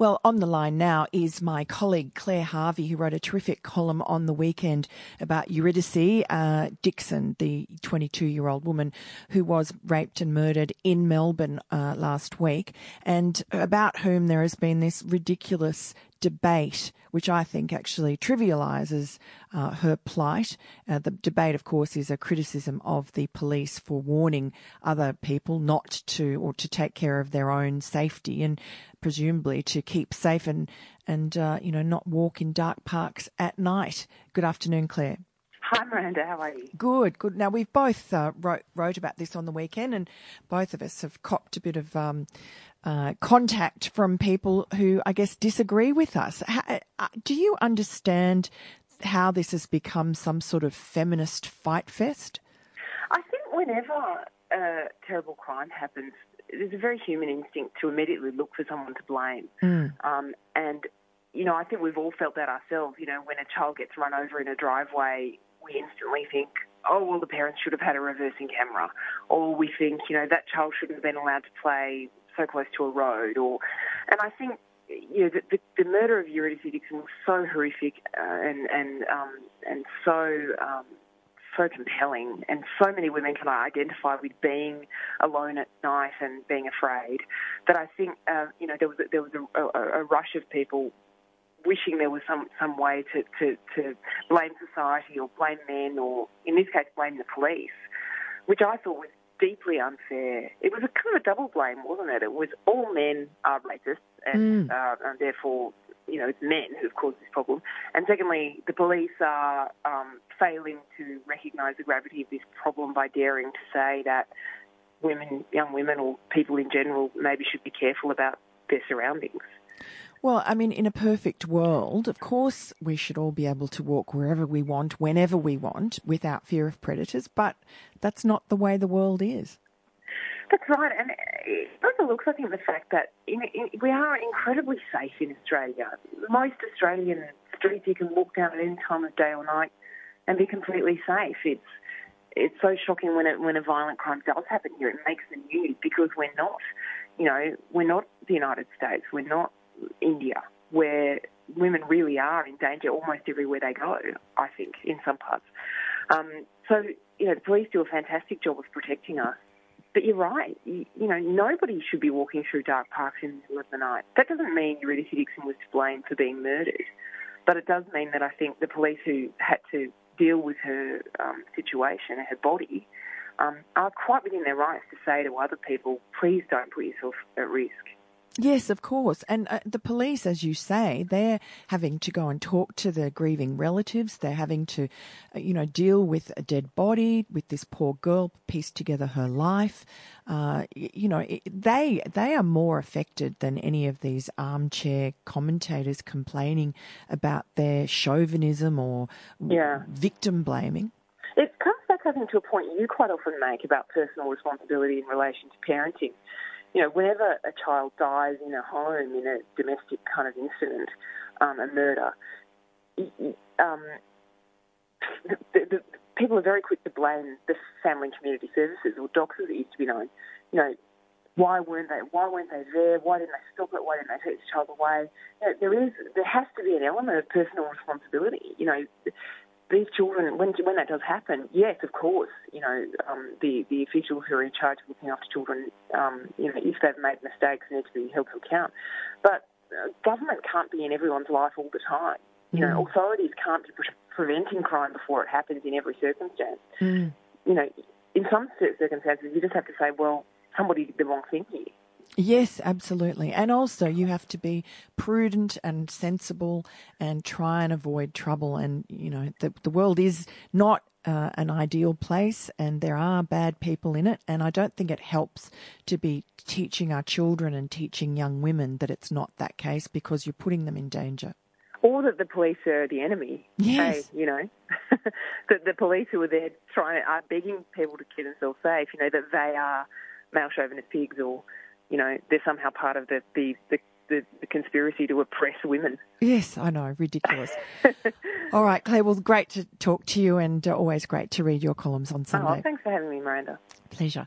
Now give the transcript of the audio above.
Well, on the line now is my colleague Claire Harvey, who wrote a terrific column on the weekend about Eurydice uh, Dixon, the 22 year old woman who was raped and murdered in Melbourne uh, last week, and about whom there has been this ridiculous debate, which I think actually trivialises uh, her plight. Uh, the debate, of course, is a criticism of the police for warning other people not to or to take care of their own safety and presumably to keep safe and and uh, you know not walk in dark parks at night. Good afternoon, Claire. Hi, Miranda. How are you? Good, good. Now we've both uh, wrote wrote about this on the weekend, and both of us have copped a bit of um, uh, contact from people who I guess disagree with us. How, uh, do you understand how this has become some sort of feminist fight fest? I think whenever a terrible crime happens, there's a very human instinct to immediately look for someone to blame. Mm. Um, and, you know, I think we've all felt that ourselves. You know, when a child gets run over in a driveway, we instantly think, oh, well, the parents should have had a reversing camera. Or we think, you know, that child shouldn't have been allowed to play so close to a road. Or, And I think, you know, the, the, the murder of Eurydice Dixon was so horrific uh, and, and, um, and so um, so compelling, and so many women can identify with being alone at night and being afraid. That I think uh, you know there was there was a, a, a, rush of people wishing there was some some way to, to, to blame society or blame men or in this case blame the police, which I thought was deeply unfair. It was a kind of a double blame, wasn't it? It was all men are rapists and, mm. uh, and therefore you know, it's men who have caused this problem. And secondly, the police are um, failing to recognise the gravity of this problem by daring to say that women, young women, or people in general, maybe should be careful about their surroundings. Well, I mean, in a perfect world, of course, we should all be able to walk wherever we want, whenever we want, without fear of predators, but that's not the way the world is. That's right, and it overlooks, I think, the fact that in, in, we are incredibly safe in Australia. Most Australian streets you can walk down at any time of day or night and be completely safe. It's it's so shocking when it, when a violent crime does happen here. It makes the news because we're not, you know, we're not the United States. We're not India, where women really are in danger almost everywhere they go. I think in some parts. Um, so you know, the police do a fantastic job of protecting us. But you're right. You, you, know, nobody should be walking through dark parks in the middle of the night. That doesn't mean Eurydice Dixon was to blame for being murdered, but it does mean that I think the police who had to deal with her um, situation, her body, um, are quite within their rights to say to other people, please don't put yourself at risk. Yes, of course. And uh, the police, as you say, they're having to go and talk to the grieving relatives. They're having to, uh, you know, deal with a dead body, with this poor girl, piece together her life. Uh, you know, it, they they are more affected than any of these armchair commentators complaining about their chauvinism or yeah. victim blaming. It comes back, I think, to a point you quite often make about personal responsibility in relation to parenting you know, whenever a child dies in a home in a domestic kind of incident, um, a murder, um, the, the, people are very quick to blame the family and community services or doctors that used to be known. You know, why weren't they? Why weren't they there? Why didn't they stop it? Why didn't they take the child away? You know, there is, there has to be an element of personal responsibility. You know, these children, when when that does happen, yes, of course, you know, um, the the officials who are in charge of looking after children, um, you know, if they've made mistakes, need to be held to account. But uh, government can't be in everyone's life all the time. You know, mm. authorities can't be pre- preventing crime before it happens in every circumstance. Mm. You know, in some circumstances, you just have to say, well, somebody did the wrong thing here. Yes, absolutely. And also, you have to be prudent and sensible and try and avoid trouble. And, you know, the, the world is not uh, an ideal place and there are bad people in it. And I don't think it helps to be teaching our children and teaching young women that it's not that case because you're putting them in danger. Or that the police are the enemy. Yes. You know, that the police who are there trying are begging people to keep themselves safe, you know, that they are male chauvinist pigs or you know, they're somehow part of the, the, the the, the, conspiracy to oppress women. Yes, I know, ridiculous. All right, Claire, well, great to talk to you and uh, always great to read your columns on Sunday. Oh, thanks for having me, Miranda. Pleasure.